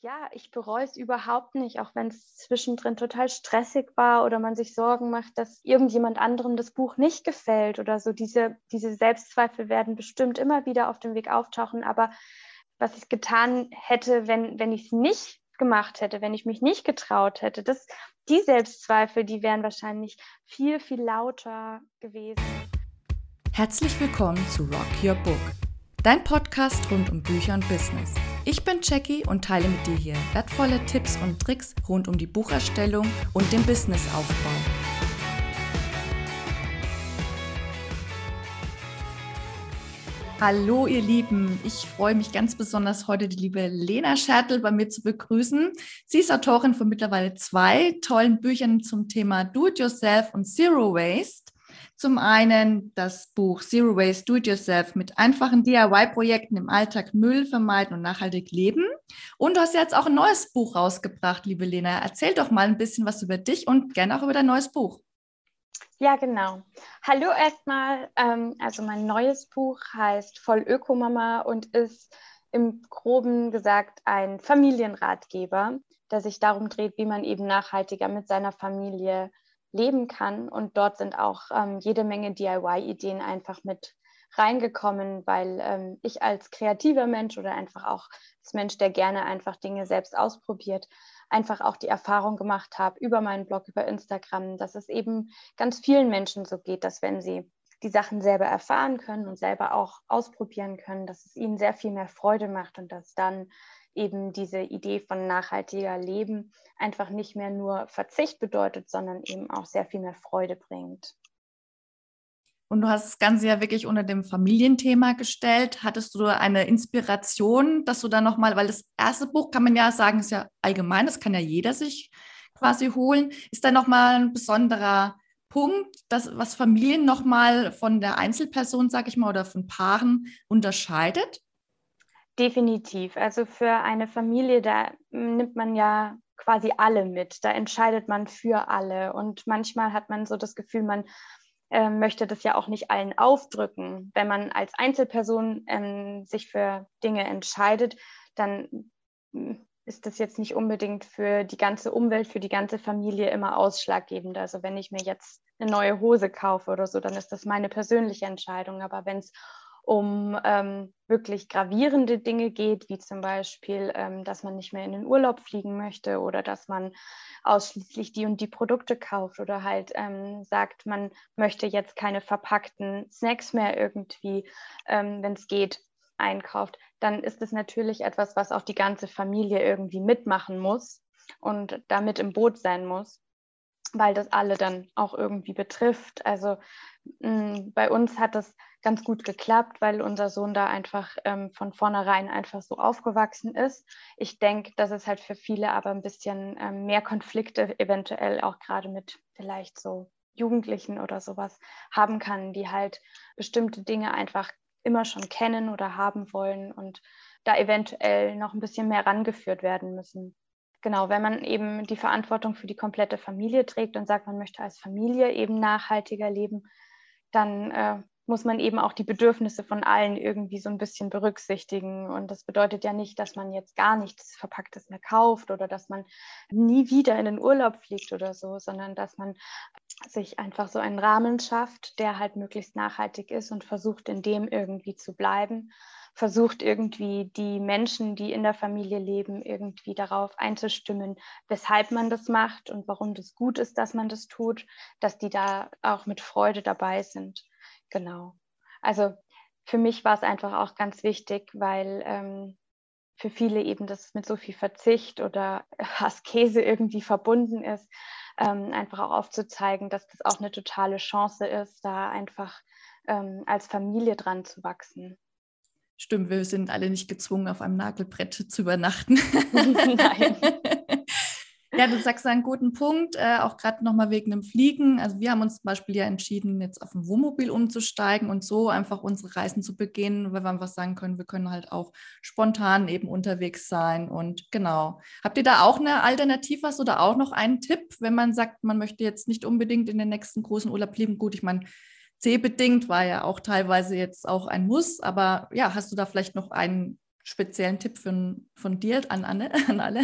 Ja, ich bereue es überhaupt nicht, auch wenn es zwischendrin total stressig war oder man sich Sorgen macht, dass irgendjemand anderem das Buch nicht gefällt oder so. Diese, diese Selbstzweifel werden bestimmt immer wieder auf dem Weg auftauchen. Aber was ich getan hätte, wenn, wenn ich es nicht gemacht hätte, wenn ich mich nicht getraut hätte, das, die Selbstzweifel, die wären wahrscheinlich viel, viel lauter gewesen. Herzlich willkommen zu Rock Your Book, dein Podcast rund um Bücher und Business. Ich bin Jackie und teile mit dir hier wertvolle Tipps und Tricks rund um die Bucherstellung und den Businessaufbau. Hallo ihr Lieben, ich freue mich ganz besonders heute die liebe Lena Schertl bei mir zu begrüßen. Sie ist Autorin von mittlerweile zwei tollen Büchern zum Thema Do-it-yourself und Zero Waste. Zum einen das Buch Zero Waste Do It Yourself mit einfachen DIY-Projekten im Alltag Müll vermeiden und nachhaltig leben. Und du hast jetzt auch ein neues Buch rausgebracht, liebe Lena. Erzähl doch mal ein bisschen was über dich und gerne auch über dein neues Buch. Ja, genau. Hallo erstmal. Ähm, also mein neues Buch heißt Voll Ökomama und ist im groben gesagt ein Familienratgeber, der sich darum dreht, wie man eben nachhaltiger mit seiner Familie leben kann. Und dort sind auch ähm, jede Menge DIY-Ideen einfach mit reingekommen, weil ähm, ich als kreativer Mensch oder einfach auch als Mensch, der gerne einfach Dinge selbst ausprobiert, einfach auch die Erfahrung gemacht habe über meinen Blog, über Instagram, dass es eben ganz vielen Menschen so geht, dass wenn sie die Sachen selber erfahren können und selber auch ausprobieren können, dass es ihnen sehr viel mehr Freude macht und dass dann eben diese Idee von nachhaltiger Leben einfach nicht mehr nur Verzicht bedeutet, sondern eben auch sehr viel mehr Freude bringt. Und du hast das Ganze ja wirklich unter dem Familienthema gestellt. Hattest du eine Inspiration, dass du da nochmal, weil das erste Buch kann man ja sagen, ist ja allgemein, das kann ja jeder sich quasi holen. Ist da nochmal ein besonderer Punkt, das, was Familien nochmal von der Einzelperson, sag ich mal, oder von Paaren unterscheidet? Definitiv. Also für eine Familie, da nimmt man ja quasi alle mit. Da entscheidet man für alle. Und manchmal hat man so das Gefühl, man äh, möchte das ja auch nicht allen aufdrücken. Wenn man als Einzelperson ähm, sich für Dinge entscheidet, dann hm, ist das jetzt nicht unbedingt für die ganze Umwelt, für die ganze Familie immer ausschlaggebend. Also wenn ich mir jetzt eine neue Hose kaufe oder so, dann ist das meine persönliche Entscheidung. Aber wenn es um ähm, wirklich gravierende Dinge geht, wie zum Beispiel, ähm, dass man nicht mehr in den Urlaub fliegen möchte oder dass man ausschließlich die und die Produkte kauft oder halt ähm, sagt, man möchte jetzt keine verpackten Snacks mehr irgendwie, ähm, wenn es geht, einkauft, dann ist es natürlich etwas, was auch die ganze Familie irgendwie mitmachen muss und damit im Boot sein muss weil das alle dann auch irgendwie betrifft. Also mh, mm, bei uns hat das ganz gut geklappt, weil unser Sohn da einfach ähm, von vornherein einfach so aufgewachsen ist. Ich denke, dass es halt für viele aber ein bisschen ähm, mehr Konflikte eventuell auch gerade mit vielleicht so Jugendlichen oder sowas haben kann, die halt bestimmte Dinge einfach immer schon kennen oder haben wollen und da eventuell noch ein bisschen mehr rangeführt werden müssen genau, wenn man eben die Verantwortung für die komplette Familie trägt und sagt, man möchte als Familie eben nachhaltiger leben, dann äh, muss man eben auch die Bedürfnisse von allen irgendwie so ein bisschen berücksichtigen. Und das bedeutet ja nicht, dass man jetzt gar nichts Verpacktes mehr kauft oder dass man nie wieder in den Urlaub fliegt oder so, sondern dass man sich einfach so einen Rahmen schafft, der halt möglichst nachhaltig ist und versucht, in dem irgendwie zu bleiben versucht irgendwie die Menschen, die in der Familie leben, irgendwie darauf einzustimmen, weshalb man das macht und warum das gut ist, dass man das tut, dass die da auch mit Freude dabei sind. Genau. Also für mich war es einfach auch ganz wichtig, weil ähm, für viele eben das mit so viel Verzicht oder Askese irgendwie verbunden ist, ähm, einfach auch aufzuzeigen, dass das auch eine totale Chance ist, da einfach ähm, als Familie dran zu wachsen. Stimmt, wir sind alle nicht gezwungen, auf einem Nagelbrett zu übernachten. Nein. ja, du sagst einen guten Punkt, äh, auch gerade nochmal wegen dem Fliegen. Also wir haben uns zum Beispiel ja entschieden, jetzt auf ein Wohnmobil umzusteigen und so einfach unsere Reisen zu beginnen, weil wir einfach sagen können, wir können halt auch spontan eben unterwegs sein. Und genau. Habt ihr da auch eine Alternative was oder auch noch einen Tipp, wenn man sagt, man möchte jetzt nicht unbedingt in den nächsten großen Urlaub leben? Gut, ich meine, C-bedingt war ja auch teilweise jetzt auch ein Muss, aber ja, hast du da vielleicht noch einen speziellen Tipp von, von dir an, Anne, an alle?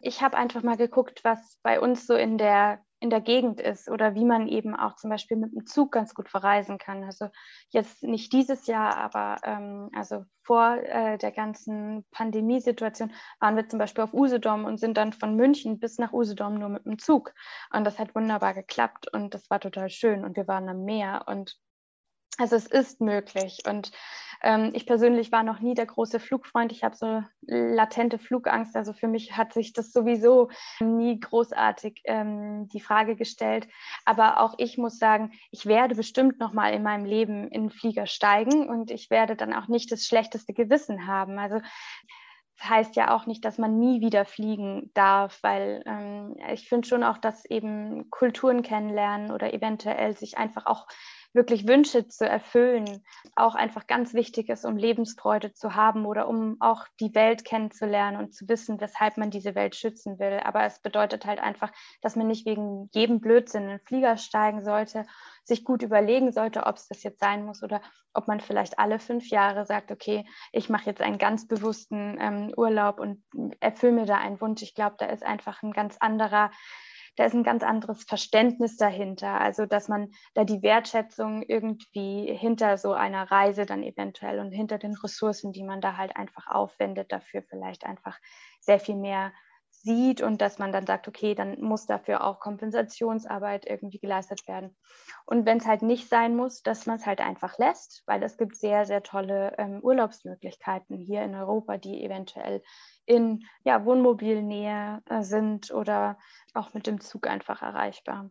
Ich habe einfach mal geguckt, was bei uns so in der in der Gegend ist oder wie man eben auch zum Beispiel mit dem Zug ganz gut verreisen kann. Also jetzt nicht dieses Jahr, aber ähm, also vor äh, der ganzen Pandemiesituation waren wir zum Beispiel auf Usedom und sind dann von München bis nach Usedom nur mit dem Zug. Und das hat wunderbar geklappt und das war total schön und wir waren am Meer und also es ist möglich und ähm, ich persönlich war noch nie der große Flugfreund. Ich habe so latente Flugangst. Also für mich hat sich das sowieso nie großartig ähm, die Frage gestellt. Aber auch ich muss sagen, ich werde bestimmt noch mal in meinem Leben in den Flieger steigen und ich werde dann auch nicht das schlechteste Gewissen haben. Also das heißt ja auch nicht, dass man nie wieder fliegen darf, weil ähm, ich finde schon auch, dass eben Kulturen kennenlernen oder eventuell sich einfach auch wirklich Wünsche zu erfüllen, auch einfach ganz wichtig ist, um Lebensfreude zu haben oder um auch die Welt kennenzulernen und zu wissen, weshalb man diese Welt schützen will. Aber es bedeutet halt einfach, dass man nicht wegen jedem Blödsinn in den Flieger steigen sollte, sich gut überlegen sollte, ob es das jetzt sein muss oder ob man vielleicht alle fünf Jahre sagt, okay, ich mache jetzt einen ganz bewussten ähm, Urlaub und erfülle mir da einen Wunsch. Ich glaube, da ist einfach ein ganz anderer da ist ein ganz anderes Verständnis dahinter. Also, dass man da die Wertschätzung irgendwie hinter so einer Reise dann eventuell und hinter den Ressourcen, die man da halt einfach aufwendet, dafür vielleicht einfach sehr viel mehr sieht und dass man dann sagt, okay, dann muss dafür auch Kompensationsarbeit irgendwie geleistet werden. Und wenn es halt nicht sein muss, dass man es halt einfach lässt, weil es gibt sehr, sehr tolle ähm, Urlaubsmöglichkeiten hier in Europa, die eventuell in ja, Wohnmobilnähe äh, sind oder auch mit dem Zug einfach erreichbar.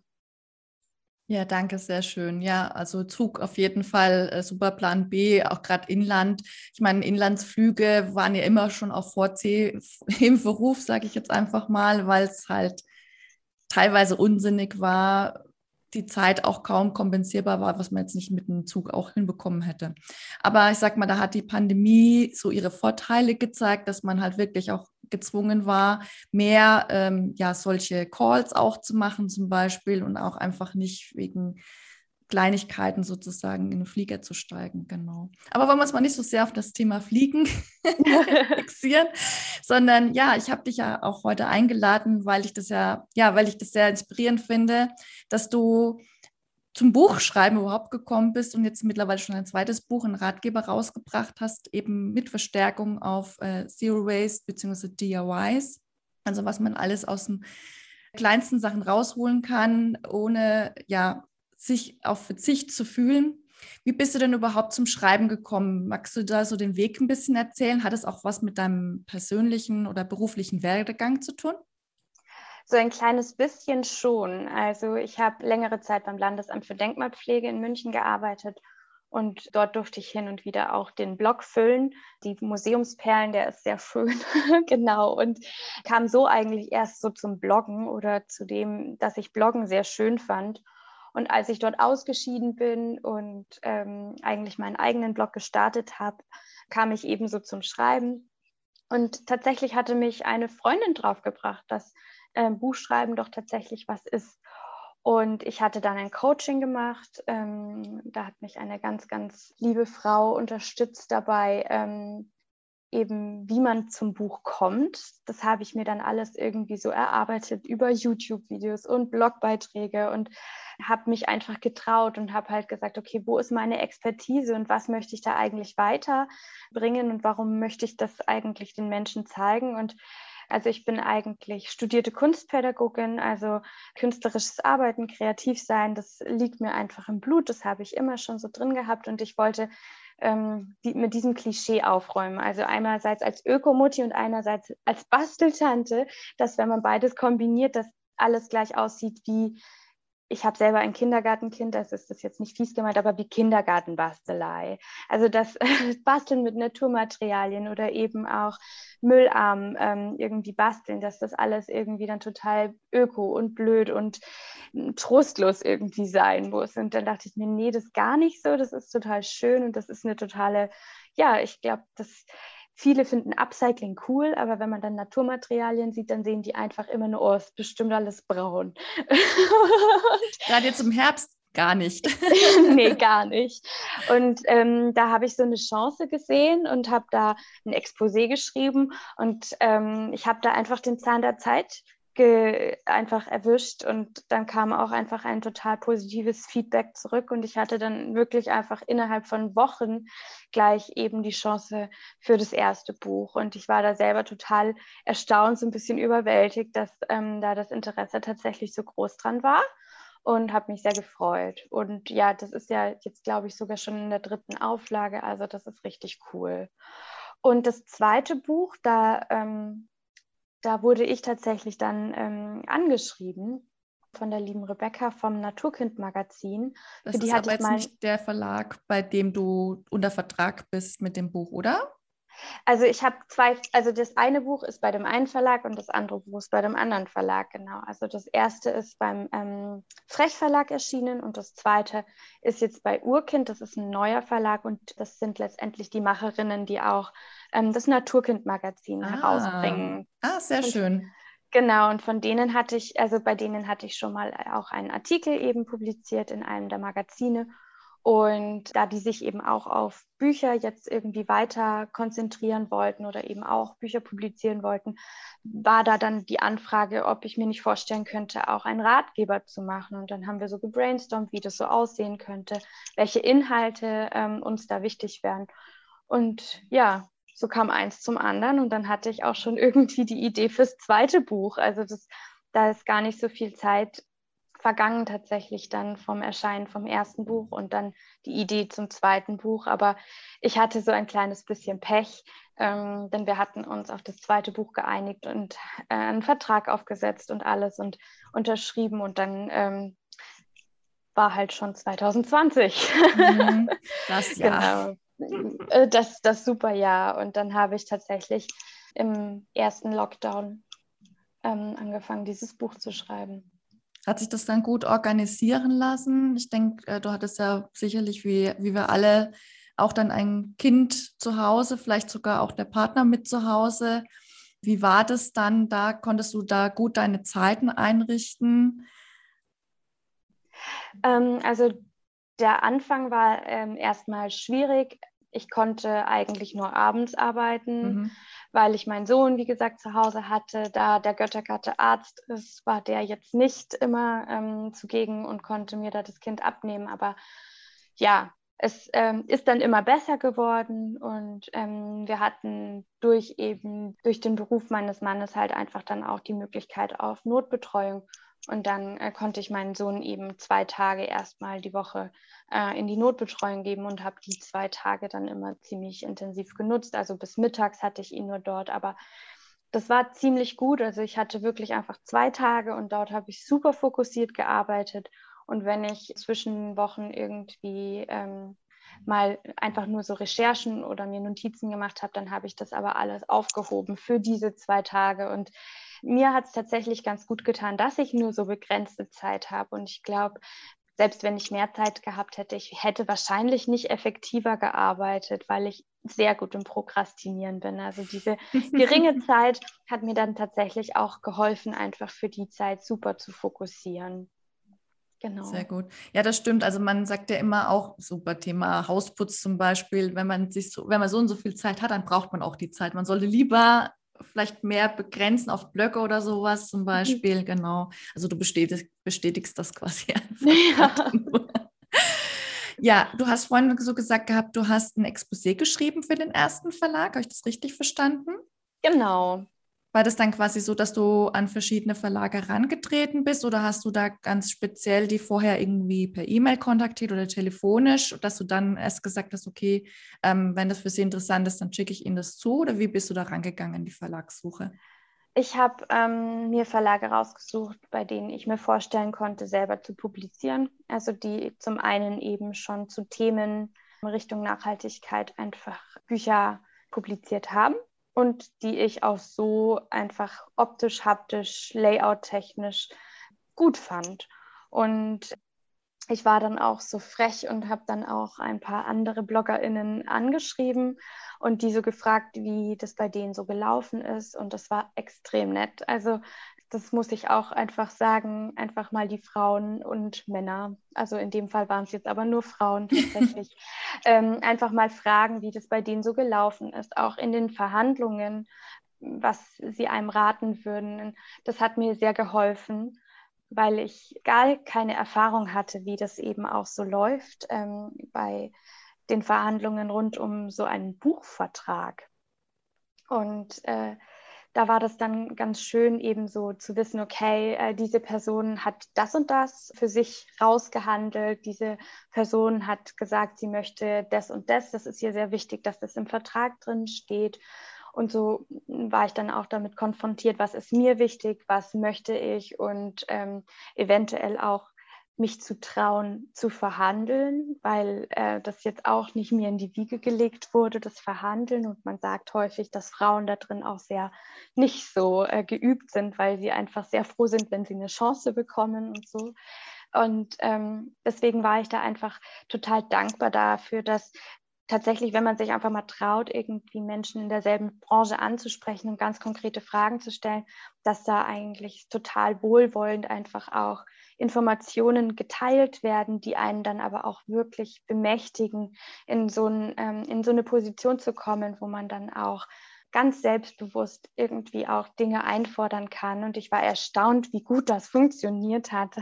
Ja, danke, sehr schön. Ja, also Zug auf jeden Fall äh, super Plan B, auch gerade Inland. Ich meine, Inlandsflüge waren ja immer schon auf Vorzeh im Beruf, sage ich jetzt einfach mal, weil es halt teilweise unsinnig war, die Zeit auch kaum kompensierbar war, was man jetzt nicht mit dem Zug auch hinbekommen hätte. Aber ich sag mal, da hat die Pandemie so ihre Vorteile gezeigt, dass man halt wirklich auch gezwungen war, mehr ähm, ja solche Calls auch zu machen zum Beispiel und auch einfach nicht wegen Kleinigkeiten sozusagen in den Flieger zu steigen, genau. Aber wollen wir uns mal nicht so sehr auf das Thema Fliegen fixieren, sondern ja, ich habe dich ja auch heute eingeladen, weil ich das ja, ja, weil ich das sehr inspirierend finde, dass du zum Buchschreiben überhaupt gekommen bist und jetzt mittlerweile schon ein zweites Buch, ein Ratgeber rausgebracht hast, eben mit Verstärkung auf äh, Zero Waste bzw. DIYs, also was man alles aus den kleinsten Sachen rausholen kann, ohne ja sich auf Verzicht zu fühlen. Wie bist du denn überhaupt zum Schreiben gekommen? Magst du da so den Weg ein bisschen erzählen? Hat es auch was mit deinem persönlichen oder beruflichen Werdegang zu tun? So ein kleines bisschen schon. Also ich habe längere Zeit beim Landesamt für Denkmalpflege in München gearbeitet und dort durfte ich hin und wieder auch den Blog füllen. Die Museumsperlen, der ist sehr schön, genau. Und kam so eigentlich erst so zum Bloggen oder zu dem, dass ich Bloggen sehr schön fand. Und als ich dort ausgeschieden bin und ähm, eigentlich meinen eigenen Blog gestartet habe, kam ich ebenso zum Schreiben. Und tatsächlich hatte mich eine Freundin draufgebracht, dass äh, Buchschreiben doch tatsächlich was ist. Und ich hatte dann ein Coaching gemacht. Ähm, da hat mich eine ganz, ganz liebe Frau unterstützt dabei, ähm, eben wie man zum Buch kommt. Das habe ich mir dann alles irgendwie so erarbeitet über YouTube-Videos und Blogbeiträge und habe mich einfach getraut und habe halt gesagt, okay, wo ist meine Expertise und was möchte ich da eigentlich weiterbringen und warum möchte ich das eigentlich den Menschen zeigen und also ich bin eigentlich studierte Kunstpädagogin, also künstlerisches Arbeiten, kreativ sein, das liegt mir einfach im Blut, das habe ich immer schon so drin gehabt und ich wollte ähm, die, mit diesem Klischee aufräumen. Also einerseits als Ökomutti und einerseits als Basteltante, dass wenn man beides kombiniert, dass alles gleich aussieht wie ich habe selber ein Kindergartenkind, das ist das jetzt nicht fies gemeint, aber wie Kindergartenbastelei. Also das Basteln mit Naturmaterialien oder eben auch Müllarm ähm, irgendwie basteln, dass das alles irgendwie dann total öko und blöd und hm, trostlos irgendwie sein muss. Und dann dachte ich mir, nee, das ist gar nicht so, das ist total schön und das ist eine totale, ja, ich glaube, das Viele finden Upcycling cool, aber wenn man dann Naturmaterialien sieht, dann sehen die einfach immer nur, oh, ist bestimmt alles braun. Gerade jetzt im Herbst gar nicht. nee, gar nicht. Und ähm, da habe ich so eine Chance gesehen und habe da ein Exposé geschrieben und ähm, ich habe da einfach den Zahn der Zeit einfach erwischt und dann kam auch einfach ein total positives Feedback zurück und ich hatte dann wirklich einfach innerhalb von Wochen gleich eben die Chance für das erste Buch und ich war da selber total erstaunt, so ein bisschen überwältigt, dass ähm, da das Interesse tatsächlich so groß dran war und habe mich sehr gefreut und ja, das ist ja jetzt glaube ich sogar schon in der dritten Auflage, also das ist richtig cool. Und das zweite Buch, da ähm, da wurde ich tatsächlich dann ähm, angeschrieben von der lieben Rebecca vom Naturkind-Magazin. Das Für die ist aber jetzt nicht der Verlag, bei dem du unter Vertrag bist mit dem Buch, oder? Also ich habe zwei, also das eine Buch ist bei dem einen Verlag und das andere Buch ist bei dem anderen Verlag, genau. Also das erste ist beim ähm, Frech Verlag erschienen und das zweite ist jetzt bei Urkind, das ist ein neuer Verlag und das sind letztendlich die Macherinnen, die auch ähm, das Naturkind-Magazin ah. herausbringen. Ah, sehr und, schön. Genau, und von denen hatte ich, also bei denen hatte ich schon mal auch einen Artikel eben publiziert in einem der Magazine und da die sich eben auch auf Bücher jetzt irgendwie weiter konzentrieren wollten oder eben auch Bücher publizieren wollten, war da dann die Anfrage, ob ich mir nicht vorstellen könnte, auch einen Ratgeber zu machen. Und dann haben wir so gebrainstormt, wie das so aussehen könnte, welche Inhalte ähm, uns da wichtig wären. Und ja, so kam eins zum anderen und dann hatte ich auch schon irgendwie die Idee fürs zweite Buch. Also das, da ist gar nicht so viel Zeit vergangen tatsächlich dann vom Erscheinen vom ersten Buch und dann die Idee zum zweiten Buch. Aber ich hatte so ein kleines bisschen Pech, ähm, denn wir hatten uns auf das zweite Buch geeinigt und äh, einen Vertrag aufgesetzt und alles und unterschrieben und dann ähm, war halt schon 2020. Mhm, das Jahr. genau. Äh, das, das super Jahr. Und dann habe ich tatsächlich im ersten Lockdown ähm, angefangen, dieses Buch zu schreiben. Hat sich das dann gut organisieren lassen? Ich denke, äh, du hattest ja sicherlich, wie, wie wir alle, auch dann ein Kind zu Hause, vielleicht sogar auch der Partner mit zu Hause. Wie war das dann da? Konntest du da gut deine Zeiten einrichten? Ähm, also der Anfang war ähm, erstmal schwierig. Ich konnte eigentlich nur abends arbeiten. Mhm weil ich meinen Sohn, wie gesagt, zu Hause hatte. Da der Göttergatte Arzt ist, war der jetzt nicht immer ähm, zugegen und konnte mir da das Kind abnehmen. Aber ja, es ähm, ist dann immer besser geworden und ähm, wir hatten durch eben, durch den Beruf meines Mannes halt einfach dann auch die Möglichkeit auf Notbetreuung. Und dann äh, konnte ich meinen Sohn eben zwei Tage erstmal die Woche äh, in die Notbetreuung geben und habe die zwei Tage dann immer ziemlich intensiv genutzt. Also bis mittags hatte ich ihn nur dort, aber das war ziemlich gut. Also ich hatte wirklich einfach zwei Tage und dort habe ich super fokussiert gearbeitet. Und wenn ich zwischen Wochen irgendwie ähm, mal einfach nur so Recherchen oder mir Notizen gemacht habe, dann habe ich das aber alles aufgehoben für diese zwei Tage. Und mir hat es tatsächlich ganz gut getan, dass ich nur so begrenzte Zeit habe. Und ich glaube, selbst wenn ich mehr Zeit gehabt hätte, ich hätte wahrscheinlich nicht effektiver gearbeitet, weil ich sehr gut im Prokrastinieren bin. Also diese geringe Zeit hat mir dann tatsächlich auch geholfen, einfach für die Zeit super zu fokussieren. Genau. Sehr gut. Ja, das stimmt. Also man sagt ja immer auch, super Thema Hausputz zum Beispiel, wenn man sich so, wenn man so und so viel Zeit hat, dann braucht man auch die Zeit. Man sollte lieber vielleicht mehr begrenzen auf Blöcke oder sowas zum mhm. Beispiel, mhm. genau. Also du bestätigst, bestätigst das quasi einfach. Ja. ja, du hast vorhin so gesagt gehabt, du hast ein Exposé geschrieben für den ersten Verlag. Habe ich das richtig verstanden? Genau. War das dann quasi so, dass du an verschiedene Verlage herangetreten bist oder hast du da ganz speziell die vorher irgendwie per E-Mail kontaktiert oder telefonisch, dass du dann erst gesagt hast, okay, ähm, wenn das für sie interessant ist, dann schicke ich ihnen das zu oder wie bist du da rangegangen in die Verlagssuche? Ich habe ähm, mir Verlage rausgesucht, bei denen ich mir vorstellen konnte, selber zu publizieren. Also die zum einen eben schon zu Themen in Richtung Nachhaltigkeit einfach Bücher publiziert haben und die ich auch so einfach optisch, haptisch, layout-technisch gut fand. Und ich war dann auch so frech und habe dann auch ein paar andere BloggerInnen angeschrieben und die so gefragt, wie das bei denen so gelaufen ist. Und das war extrem nett. Also das muss ich auch einfach sagen, einfach mal die Frauen und Männer, also in dem Fall waren es jetzt aber nur Frauen tatsächlich, ähm, einfach mal fragen, wie das bei denen so gelaufen ist, auch in den Verhandlungen, was sie einem raten würden. Das hat mir sehr geholfen, weil ich gar keine Erfahrung hatte, wie das eben auch so läuft ähm, bei den Verhandlungen rund um so einen Buchvertrag. Und äh, da war das dann ganz schön, eben so zu wissen, okay, äh, diese Person hat das und das für sich rausgehandelt, diese Person hat gesagt, sie möchte das und das. Das ist hier sehr wichtig, dass das im Vertrag drin steht. Und so war ich dann auch damit konfrontiert, was ist mir wichtig, was möchte ich und ähm, eventuell auch mich zu trauen, zu verhandeln, weil äh, das jetzt auch nicht mir in die Wiege gelegt wurde, das Verhandeln. Und man sagt häufig, dass Frauen da drin auch sehr nicht so äh, geübt sind, weil sie einfach sehr froh sind, wenn sie eine Chance bekommen und so. Und ähm, deswegen war ich da einfach total dankbar dafür, dass tatsächlich, wenn man sich einfach mal traut, irgendwie Menschen in derselben Branche anzusprechen und ganz konkrete Fragen zu stellen, dass da eigentlich total wohlwollend einfach auch Informationen geteilt werden, die einen dann aber auch wirklich bemächtigen, in so, ein, ähm, in so eine Position zu kommen, wo man dann auch ganz selbstbewusst irgendwie auch Dinge einfordern kann. Und ich war erstaunt, wie gut das funktioniert hat.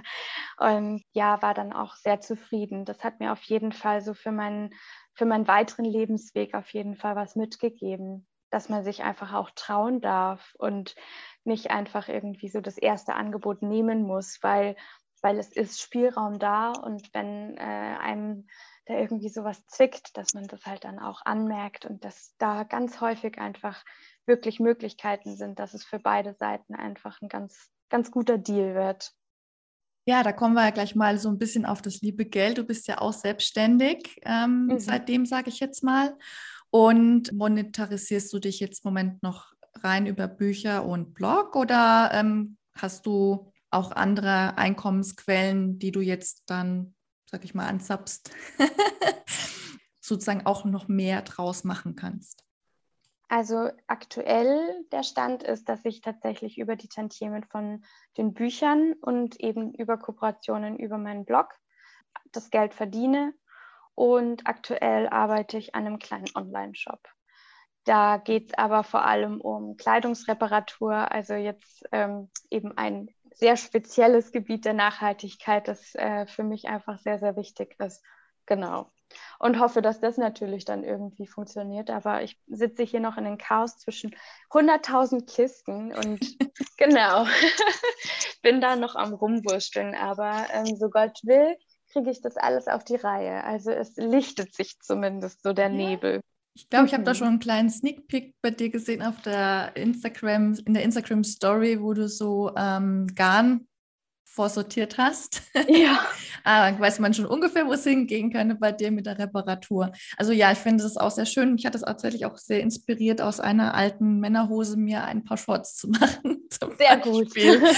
Und ja, war dann auch sehr zufrieden. Das hat mir auf jeden Fall so für meinen, für meinen weiteren Lebensweg auf jeden Fall was mitgegeben, dass man sich einfach auch trauen darf und nicht einfach irgendwie so das erste Angebot nehmen muss, weil weil es ist Spielraum da und wenn äh, einem da irgendwie sowas zwickt, dass man das halt dann auch anmerkt und dass da ganz häufig einfach wirklich Möglichkeiten sind, dass es für beide Seiten einfach ein ganz, ganz guter Deal wird. Ja, da kommen wir ja gleich mal so ein bisschen auf das liebe Geld. Du bist ja auch selbstständig ähm, mhm. seitdem, sage ich jetzt mal. Und monetarisierst du dich jetzt im Moment noch rein über Bücher und Blog oder ähm, hast du auch andere Einkommensquellen, die du jetzt dann, sag ich mal, anzapst, sozusagen auch noch mehr draus machen kannst? Also aktuell der Stand ist, dass ich tatsächlich über die Tantiemen von den Büchern und eben über Kooperationen über meinen Blog das Geld verdiene. Und aktuell arbeite ich an einem kleinen Online-Shop. Da geht es aber vor allem um Kleidungsreparatur, also jetzt ähm, eben ein sehr spezielles Gebiet der Nachhaltigkeit, das äh, für mich einfach sehr, sehr wichtig ist. Genau. Und hoffe, dass das natürlich dann irgendwie funktioniert. Aber ich sitze hier noch in den Chaos zwischen 100.000 Kisten und genau, bin da noch am Rumwursteln. Aber ähm, so Gott will, kriege ich das alles auf die Reihe. Also es lichtet sich zumindest so der ja. Nebel. Ich glaube, ich habe da mhm. schon einen kleinen Sneak Peek bei dir gesehen auf der Instagram, in der Instagram Story, wo du so ähm, Garn vorsortiert hast. Ja. ah, weiß man schon ungefähr, wo es hingehen könnte bei dir mit der Reparatur. Also ja, ich finde das auch sehr schön. Mich hat das tatsächlich auch sehr inspiriert, aus einer alten Männerhose mir ein paar Shorts zu machen. sehr Beispiel. gut.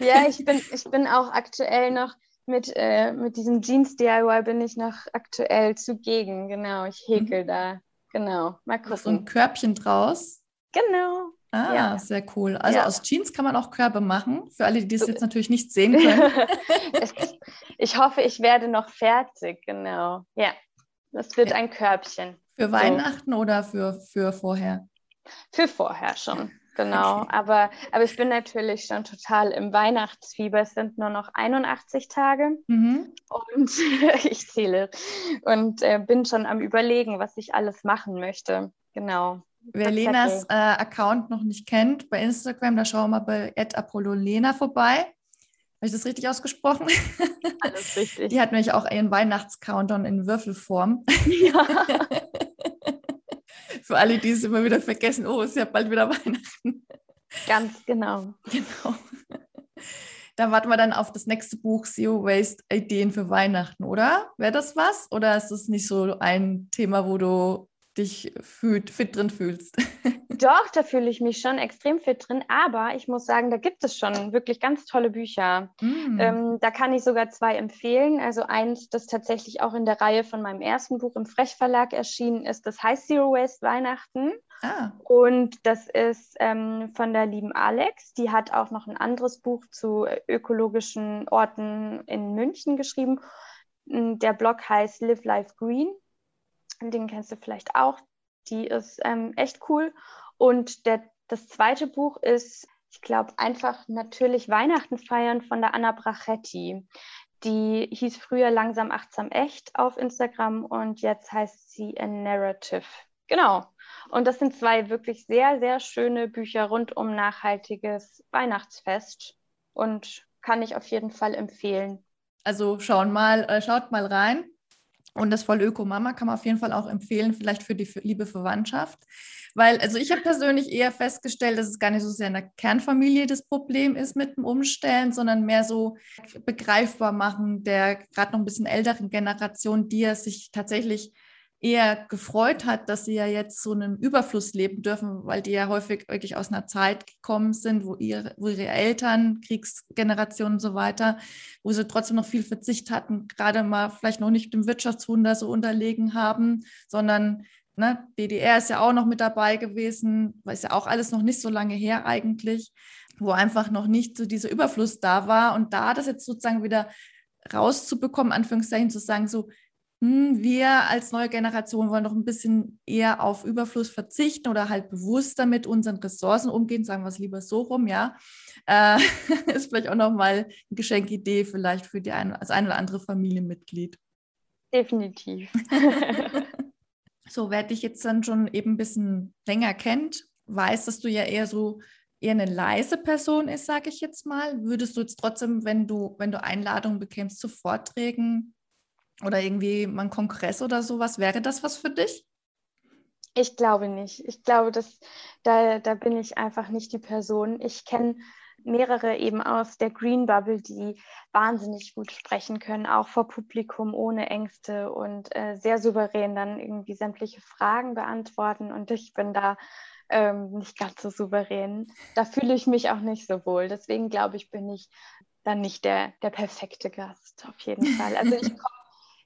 ja, ich bin, ich bin auch aktuell noch mit, äh, mit diesem Jeans-DIY bin ich noch aktuell zugegen. Genau, ich häkel mhm. da. Genau, mal gucken. So ein Körbchen draus. Genau. Ah, ja. sehr cool. Also ja. aus Jeans kann man auch Körbe machen. Für alle, die das jetzt natürlich nicht sehen können. ich hoffe, ich werde noch fertig. Genau. Ja, das wird ein Körbchen. Für Weihnachten so. oder für, für vorher? Für vorher schon. Genau, okay. aber, aber ich bin natürlich schon total im Weihnachtsfieber. Es sind nur noch 81 Tage mhm. und ich zähle und äh, bin schon am Überlegen, was ich alles machen möchte. Genau. Wer Lenas äh, Account noch nicht kennt, bei Instagram, da schauen wir mal bei apollolena vorbei. Habe ich das richtig ausgesprochen? Alles richtig. Die hat nämlich auch ihren Weihnachtscountdown in Würfelform. Ja. Für alle, die es immer wieder vergessen, oh, es ist ja bald wieder Weihnachten. Ganz genau. Genau. Da warten wir dann auf das nächste Buch Zero Waste Ideen für Weihnachten, oder? Wäre das was? Oder ist das nicht so ein Thema, wo du dich fühlt, fit drin fühlst. Doch, da fühle ich mich schon extrem fit drin, aber ich muss sagen, da gibt es schon wirklich ganz tolle Bücher. Mm. Ähm, da kann ich sogar zwei empfehlen. Also eins, das tatsächlich auch in der Reihe von meinem ersten Buch im Frech Verlag erschienen ist, das heißt Zero Waste Weihnachten. Ah. Und das ist ähm, von der lieben Alex. Die hat auch noch ein anderes Buch zu ökologischen Orten in München geschrieben. Mm, der Blog heißt Live Life Green. Den kennst du vielleicht auch. Die ist ähm, echt cool. Und der, das zweite Buch ist, ich glaube, einfach natürlich Weihnachten feiern von der Anna Brachetti. Die hieß früher langsam achtsam echt auf Instagram und jetzt heißt sie A Narrative. Genau. Und das sind zwei wirklich sehr, sehr schöne Bücher rund um nachhaltiges Weihnachtsfest und kann ich auf jeden Fall empfehlen. Also schauen mal, äh, schaut mal rein. Und das Voll Öko Mama kann man auf jeden Fall auch empfehlen, vielleicht für die liebe Verwandtschaft. Weil, also ich habe persönlich eher festgestellt, dass es gar nicht so sehr in der Kernfamilie das Problem ist mit dem Umstellen, sondern mehr so begreifbar machen der gerade noch ein bisschen älteren Generation, die ja sich tatsächlich eher gefreut hat, dass sie ja jetzt so einen Überfluss leben dürfen, weil die ja häufig wirklich aus einer Zeit gekommen sind, wo ihre, wo ihre Eltern, Kriegsgenerationen und so weiter, wo sie trotzdem noch viel Verzicht hatten, gerade mal vielleicht noch nicht dem Wirtschaftswunder so unterlegen haben, sondern ne, DDR ist ja auch noch mit dabei gewesen, weil es ja auch alles noch nicht so lange her eigentlich, wo einfach noch nicht so dieser Überfluss da war. Und da das jetzt sozusagen wieder rauszubekommen, Anführungszeichen zu sagen, so hm, wir als neue Generation wollen doch ein bisschen eher auf Überfluss verzichten oder halt bewusster mit unseren Ressourcen umgehen, sagen wir es lieber so rum, ja. Äh, ist vielleicht auch nochmal eine Geschenkidee vielleicht für die eine, als ein oder andere Familienmitglied. Definitiv. so, wer dich jetzt dann schon eben ein bisschen länger kennt, weiß, dass du ja eher so eher eine leise Person ist, sage ich jetzt mal. Würdest du jetzt trotzdem, wenn du, wenn du Einladungen bekämst zu Vorträgen, oder irgendwie mal ein Kongress oder sowas. Wäre das was für dich? Ich glaube nicht. Ich glaube, dass da, da bin ich einfach nicht die Person. Ich kenne mehrere eben aus der Green Bubble, die wahnsinnig gut sprechen können, auch vor Publikum ohne Ängste und äh, sehr souverän dann irgendwie sämtliche Fragen beantworten. Und ich bin da ähm, nicht ganz so souverän. Da fühle ich mich auch nicht so wohl. Deswegen glaube ich, bin ich dann nicht der, der perfekte Gast, auf jeden Fall. Also ich komme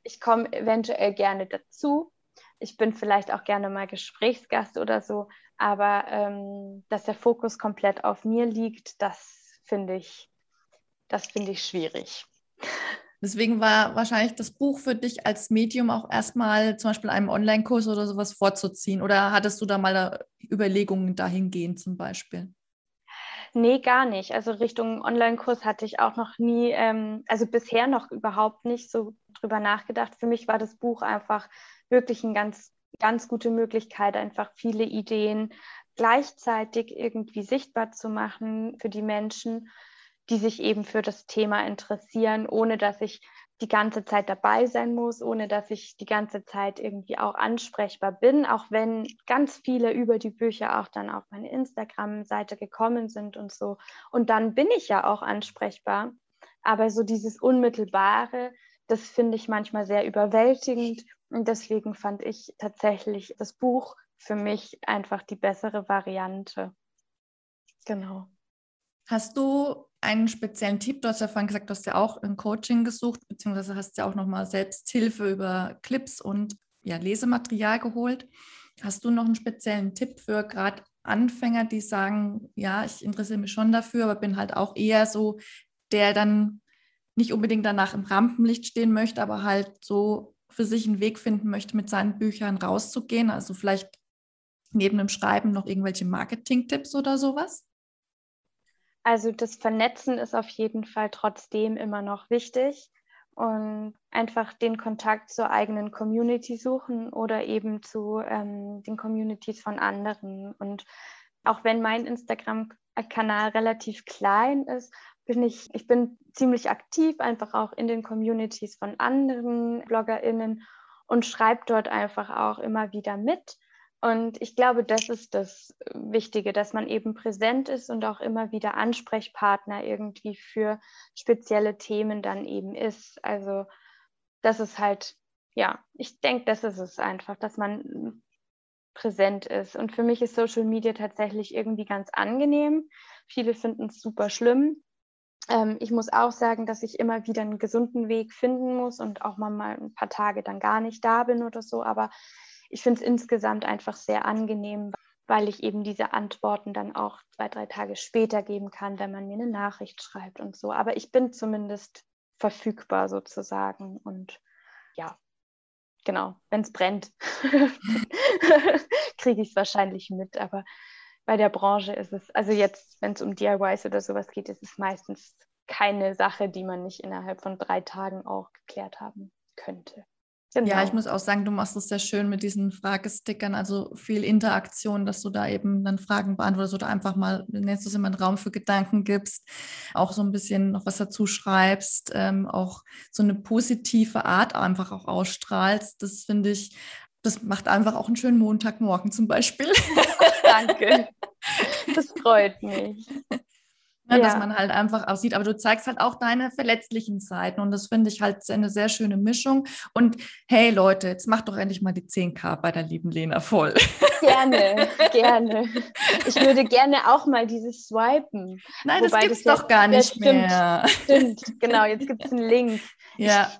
ich komme eventuell gerne dazu. Ich bin vielleicht auch gerne mal Gesprächsgast oder so, aber ähm, dass der Fokus komplett auf mir liegt, das finde ich, das finde ich schwierig. Deswegen war wahrscheinlich das Buch für dich als Medium auch erstmal zum Beispiel einem Online-Kurs oder sowas vorzuziehen. Oder hattest du da mal Überlegungen dahingehend zum Beispiel? Nee, gar nicht. Also Richtung Online-Kurs hatte ich auch noch nie, ähm, also bisher noch überhaupt nicht so drüber nachgedacht. Für mich war das Buch einfach wirklich eine ganz, ganz gute Möglichkeit, einfach viele Ideen gleichzeitig irgendwie sichtbar zu machen für die Menschen, die sich eben für das Thema interessieren, ohne dass ich die ganze Zeit dabei sein muss, ohne dass ich die ganze Zeit irgendwie auch ansprechbar bin, auch wenn ganz viele über die Bücher auch dann auf meine Instagram-Seite gekommen sind und so. Und dann bin ich ja auch ansprechbar. Aber so dieses Unmittelbare, das finde ich manchmal sehr überwältigend. Und deswegen fand ich tatsächlich das Buch für mich einfach die bessere Variante. Genau. Hast du einen speziellen Tipp? Du hast ja vorhin gesagt, du hast ja auch ein Coaching gesucht, beziehungsweise hast ja auch nochmal Selbsthilfe über Clips und ja, Lesematerial geholt. Hast du noch einen speziellen Tipp für gerade Anfänger, die sagen, ja, ich interessiere mich schon dafür, aber bin halt auch eher so, der dann nicht unbedingt danach im Rampenlicht stehen möchte, aber halt so für sich einen Weg finden möchte, mit seinen Büchern rauszugehen. Also vielleicht neben dem Schreiben noch irgendwelche Marketing-Tipps oder sowas? Also das Vernetzen ist auf jeden Fall trotzdem immer noch wichtig und einfach den Kontakt zur eigenen Community suchen oder eben zu ähm, den Communities von anderen. Und auch wenn mein Instagram-Kanal relativ klein ist, bin ich, ich bin ziemlich aktiv, einfach auch in den Communities von anderen BloggerInnen und schreibe dort einfach auch immer wieder mit und ich glaube, das ist das Wichtige, dass man eben präsent ist und auch immer wieder Ansprechpartner irgendwie für spezielle Themen dann eben ist. Also das ist halt, ja, ich denke, das ist es einfach, dass man präsent ist. Und für mich ist Social Media tatsächlich irgendwie ganz angenehm. Viele finden es super schlimm. Ähm, ich muss auch sagen, dass ich immer wieder einen gesunden Weg finden muss und auch mal, ein paar Tage dann gar nicht da bin oder so. Aber ich finde es insgesamt einfach sehr angenehm, weil ich eben diese Antworten dann auch zwei, drei Tage später geben kann, wenn man mir eine Nachricht schreibt und so. Aber ich bin zumindest verfügbar sozusagen und ja, genau, wenn es brennt, kriege ich es wahrscheinlich mit. Aber bei der Branche ist es, also jetzt, wenn es um DIYs oder sowas geht, ist es meistens keine Sache, die man nicht innerhalb von drei Tagen auch geklärt haben könnte. Genau. Ja, ich muss auch sagen, du machst es sehr schön mit diesen Fragestickern, also viel Interaktion, dass du da eben dann Fragen beantwortest oder einfach mal, nennst du es immer einen Raum für Gedanken gibst, auch so ein bisschen noch was dazu schreibst, ähm, auch so eine positive Art einfach auch ausstrahlst. Das finde ich, das macht einfach auch einen schönen Montagmorgen zum Beispiel. Danke. Das freut mich. Ne, ja. Dass man halt einfach aussieht. Aber du zeigst halt auch deine verletzlichen Seiten. Und das finde ich halt eine sehr schöne Mischung. Und hey Leute, jetzt macht doch endlich mal die 10K bei der lieben Lena voll. Gerne, gerne. Ich würde gerne auch mal dieses Swipen. Nein, Wobei das gibt es doch gar nicht stimmt, mehr. Stimmt, genau. Jetzt gibt es einen Link. Ja.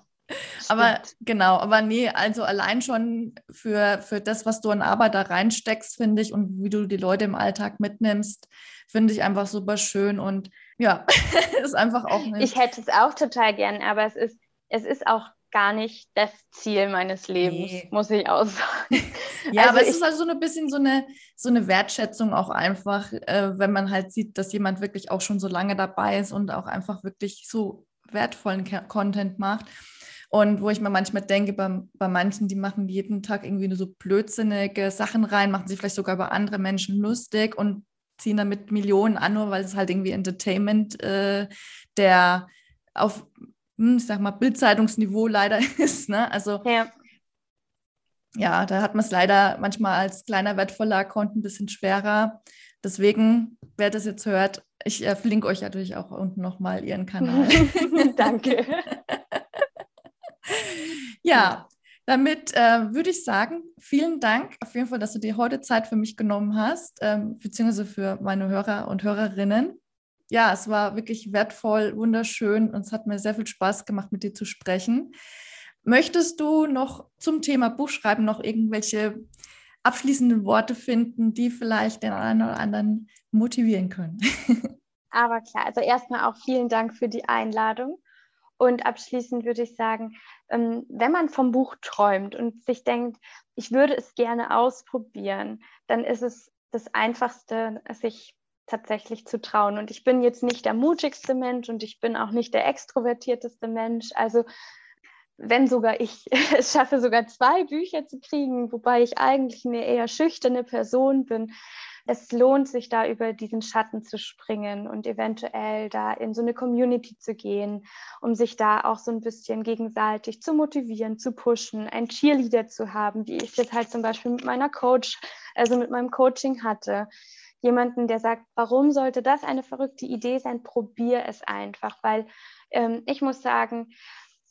Aber genau, aber nee, also allein schon für, für das, was du an Arbeit da reinsteckst, finde ich, und wie du die Leute im Alltag mitnimmst, finde ich einfach super schön und ja, ist einfach auch nicht. Ich hätte es auch total gern, aber es ist, es ist auch gar nicht das Ziel meines Lebens, nee. muss ich auch sagen. ja, also aber es ist also so ein bisschen so eine, so eine Wertschätzung auch einfach, äh, wenn man halt sieht, dass jemand wirklich auch schon so lange dabei ist und auch einfach wirklich so wertvollen Content macht. Und wo ich mir manchmal denke, bei, bei manchen, die machen jeden Tag irgendwie nur so blödsinnige Sachen rein, machen sich vielleicht sogar über andere Menschen lustig und ziehen damit Millionen an, nur weil es halt irgendwie Entertainment äh, der auf, hm, ich sag mal, Bildzeitungsniveau leider ist. Ne? Also ja. ja, da hat man es leider manchmal als kleiner wertvoller Account ein bisschen schwerer. Deswegen, wer das jetzt hört, ich äh, verlinke euch natürlich auch unten nochmal ihren Kanal. Danke. ja, damit äh, würde ich sagen, vielen Dank auf jeden Fall, dass du dir heute Zeit für mich genommen hast, ähm, beziehungsweise für meine Hörer und Hörerinnen. Ja, es war wirklich wertvoll, wunderschön und es hat mir sehr viel Spaß gemacht, mit dir zu sprechen. Möchtest du noch zum Thema Buchschreiben noch irgendwelche abschließenden Worte finden, die vielleicht den einen oder anderen motivieren können? Aber klar, also erstmal auch vielen Dank für die Einladung. Und abschließend würde ich sagen, wenn man vom Buch träumt und sich denkt, ich würde es gerne ausprobieren, dann ist es das Einfachste, sich tatsächlich zu trauen. Und ich bin jetzt nicht der mutigste Mensch und ich bin auch nicht der extrovertierteste Mensch. Also wenn sogar ich es schaffe, sogar zwei Bücher zu kriegen, wobei ich eigentlich eine eher schüchterne Person bin, es lohnt sich da über diesen Schatten zu springen und eventuell da in so eine Community zu gehen, um sich da auch so ein bisschen gegenseitig zu motivieren, zu pushen, ein Cheerleader zu haben, wie ich jetzt halt zum Beispiel mit meiner Coach, also mit meinem Coaching hatte. Jemanden, der sagt, warum sollte das eine verrückte Idee sein? Probier es einfach, weil ähm, ich muss sagen,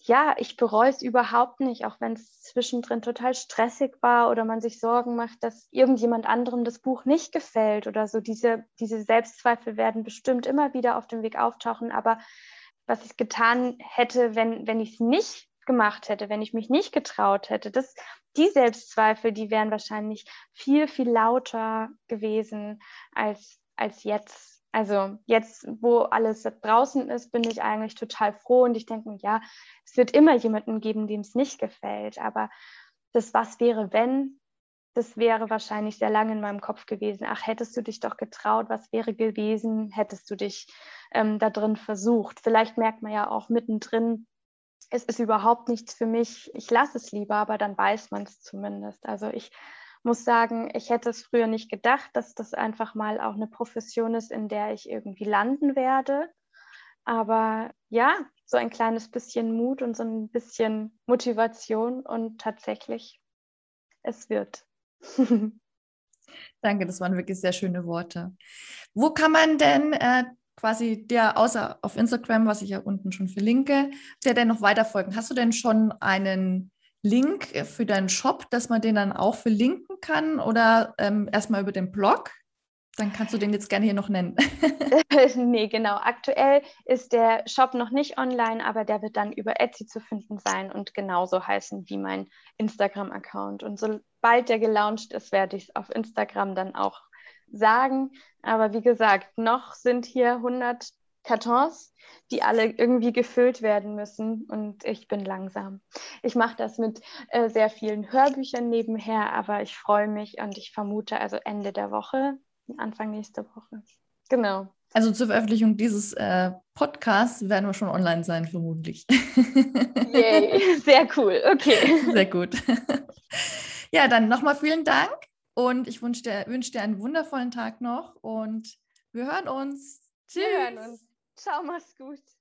ja, ich bereue es überhaupt nicht, auch wenn es zwischendrin total stressig war oder man sich Sorgen macht, dass irgendjemand anderem das Buch nicht gefällt oder so. Diese, diese Selbstzweifel werden bestimmt immer wieder auf dem Weg auftauchen. Aber was ich getan hätte, wenn, wenn ich es nicht gemacht hätte, wenn ich mich nicht getraut hätte, das, die Selbstzweifel, die wären wahrscheinlich viel, viel lauter gewesen als, als jetzt. Also jetzt, wo alles draußen ist, bin ich eigentlich total froh und ich denke, ja, es wird immer jemanden geben, dem es nicht gefällt. Aber das Was wäre, wenn, das wäre wahrscheinlich sehr lange in meinem Kopf gewesen. Ach, hättest du dich doch getraut, was wäre gewesen, hättest du dich ähm, da drin versucht. Vielleicht merkt man ja auch mittendrin, es ist überhaupt nichts für mich, ich lasse es lieber, aber dann weiß man es zumindest. Also ich muss sagen, ich hätte es früher nicht gedacht, dass das einfach mal auch eine Profession ist, in der ich irgendwie landen werde. Aber ja, so ein kleines bisschen Mut und so ein bisschen Motivation und tatsächlich, es wird. Danke, das waren wirklich sehr schöne Worte. Wo kann man denn äh, quasi der, außer auf Instagram, was ich ja unten schon verlinke, der denn noch weiter folgen? Hast du denn schon einen Link für deinen Shop, dass man den dann auch verlinken kann oder ähm, erstmal über den Blog? Dann kannst du den jetzt gerne hier noch nennen. nee, genau. Aktuell ist der Shop noch nicht online, aber der wird dann über Etsy zu finden sein und genauso heißen wie mein Instagram-Account. Und sobald der gelauncht ist, werde ich es auf Instagram dann auch sagen. Aber wie gesagt, noch sind hier 100 Kartons, die alle irgendwie gefüllt werden müssen und ich bin langsam. Ich mache das mit äh, sehr vielen Hörbüchern nebenher, aber ich freue mich und ich vermute also Ende der Woche, Anfang nächste Woche. Genau. Also zur Veröffentlichung dieses äh, Podcasts werden wir schon online sein, vermutlich. Yay, sehr cool. Okay. Sehr gut. Ja, dann nochmal vielen Dank und ich wünsche dir, wünsch dir einen wundervollen Tag noch und wir hören uns. Tschüss. Wir hören uns. Ciao, mach's gut.